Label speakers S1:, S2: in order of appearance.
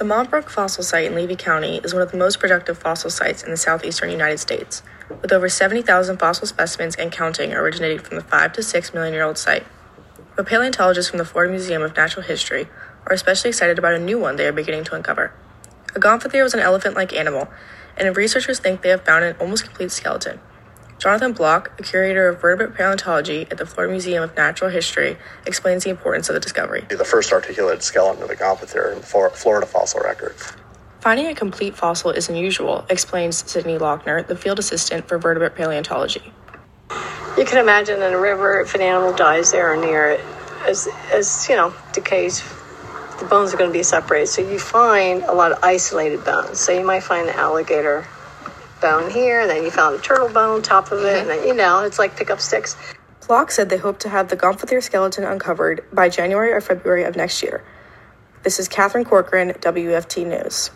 S1: The Montbrook Fossil Site in Levy County is one of the most productive fossil sites in the southeastern United States, with over 70,000 fossil specimens and counting originating from the 5 to 6 million year old site. But paleontologists from the Florida Museum of Natural History are especially excited about a new one they are beginning to uncover. A gomphothere was an elephant like animal, and researchers think they have found an almost complete skeleton. Jonathan Bloch, a curator of vertebrate paleontology at the Florida Museum of Natural History, explains the importance of the discovery.
S2: The first articulated skeleton of the Gomphothere in Florida fossil record.
S1: Finding a complete fossil is unusual, explains Sydney Lochner, the field assistant for vertebrate paleontology.
S3: You can imagine in a river, if an animal dies there or near it, as, as you know, decays, the bones are going to be separated. So you find a lot of isolated bones. So you might find an alligator bone here, and then you found a turtle bone on top of it, mm-hmm. and then, you know, it's like pick up sticks.
S1: Bloch said they hope to have the Gomphothere skeleton uncovered by January or February of next year. This is Catherine Corcoran, WFT News.